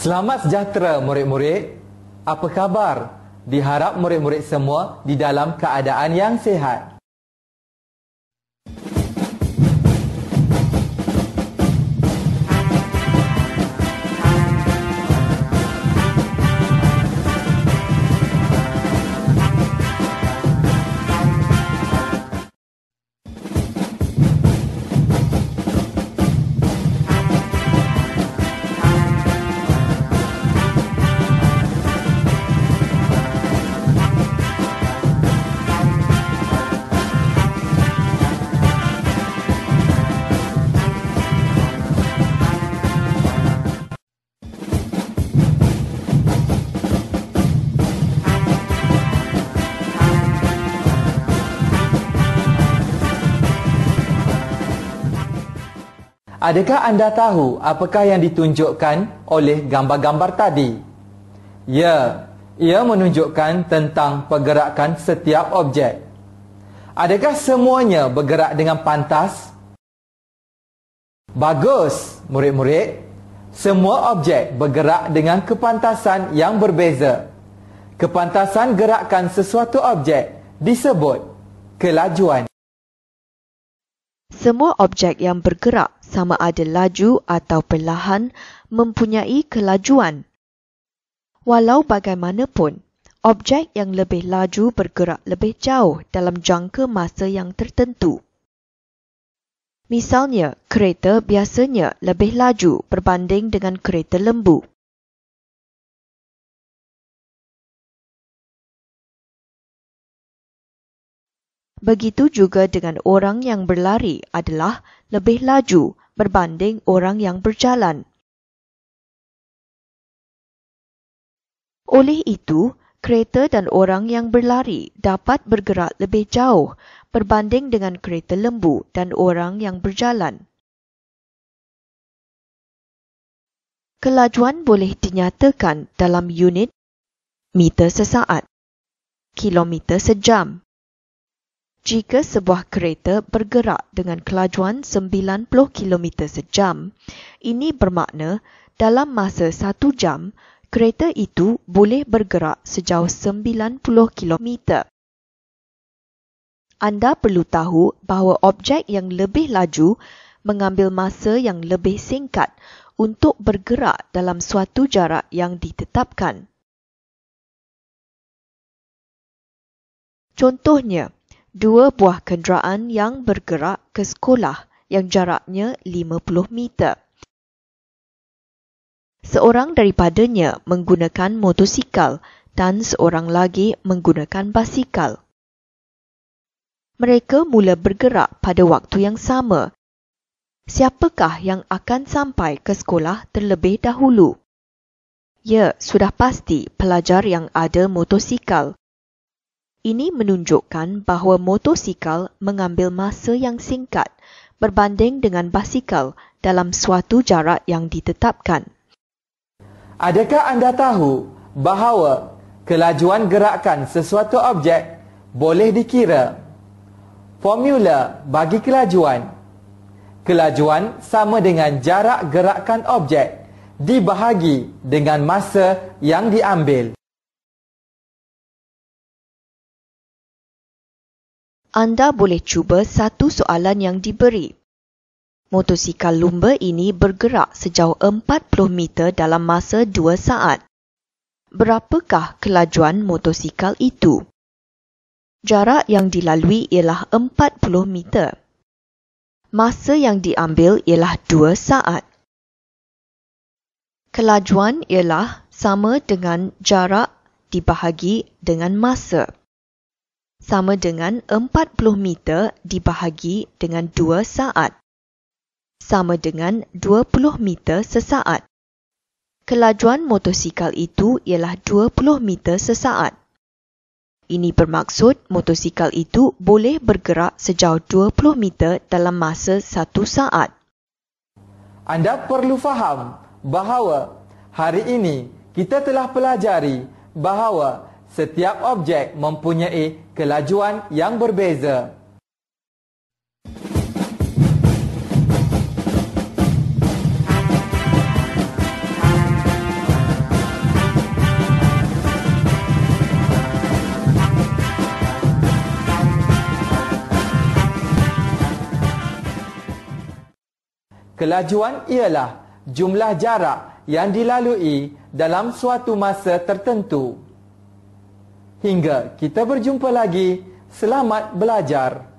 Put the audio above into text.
Selamat sejahtera murid-murid. Apa khabar? Diharap murid-murid semua di dalam keadaan yang sihat. Adakah anda tahu apakah yang ditunjukkan oleh gambar-gambar tadi? Ya, ia menunjukkan tentang pergerakan setiap objek. Adakah semuanya bergerak dengan pantas? Bagus, murid-murid. Semua objek bergerak dengan kepantasan yang berbeza. Kepantasan gerakan sesuatu objek disebut kelajuan. Semua objek yang bergerak sama ada laju atau perlahan mempunyai kelajuan. Walau bagaimanapun, objek yang lebih laju bergerak lebih jauh dalam jangka masa yang tertentu. Misalnya, kereta biasanya lebih laju berbanding dengan kereta lembu. Begitu juga dengan orang yang berlari adalah lebih laju berbanding orang yang berjalan. Oleh itu, kereta dan orang yang berlari dapat bergerak lebih jauh berbanding dengan kereta lembu dan orang yang berjalan. Kelajuan boleh dinyatakan dalam unit meter sesaat, kilometer sejam, jika sebuah kereta bergerak dengan kelajuan 90 km sejam, ini bermakna dalam masa satu jam, kereta itu boleh bergerak sejauh 90 km. Anda perlu tahu bahawa objek yang lebih laju mengambil masa yang lebih singkat untuk bergerak dalam suatu jarak yang ditetapkan. Contohnya, dua buah kenderaan yang bergerak ke sekolah yang jaraknya 50 meter. Seorang daripadanya menggunakan motosikal dan seorang lagi menggunakan basikal. Mereka mula bergerak pada waktu yang sama. Siapakah yang akan sampai ke sekolah terlebih dahulu? Ya, sudah pasti pelajar yang ada motosikal ini menunjukkan bahawa motosikal mengambil masa yang singkat berbanding dengan basikal dalam suatu jarak yang ditetapkan. Adakah anda tahu bahawa kelajuan gerakan sesuatu objek boleh dikira? Formula bagi kelajuan. Kelajuan sama dengan jarak gerakan objek dibahagi dengan masa yang diambil. Anda boleh cuba satu soalan yang diberi. Motosikal lumba ini bergerak sejauh 40 meter dalam masa 2 saat. Berapakah kelajuan motosikal itu? Jarak yang dilalui ialah 40 meter. Masa yang diambil ialah 2 saat. Kelajuan ialah sama dengan jarak dibahagi dengan masa. Sama dengan 40 meter dibahagi dengan 2 saat. Sama dengan 20 meter sesaat. Kelajuan motosikal itu ialah 20 meter sesaat. Ini bermaksud motosikal itu boleh bergerak sejauh 20 meter dalam masa satu saat. Anda perlu faham bahawa hari ini kita telah pelajari bahawa setiap objek mempunyai kelajuan yang berbeza. Kelajuan ialah jumlah jarak yang dilalui dalam suatu masa tertentu. Hingga kita berjumpa lagi, selamat belajar.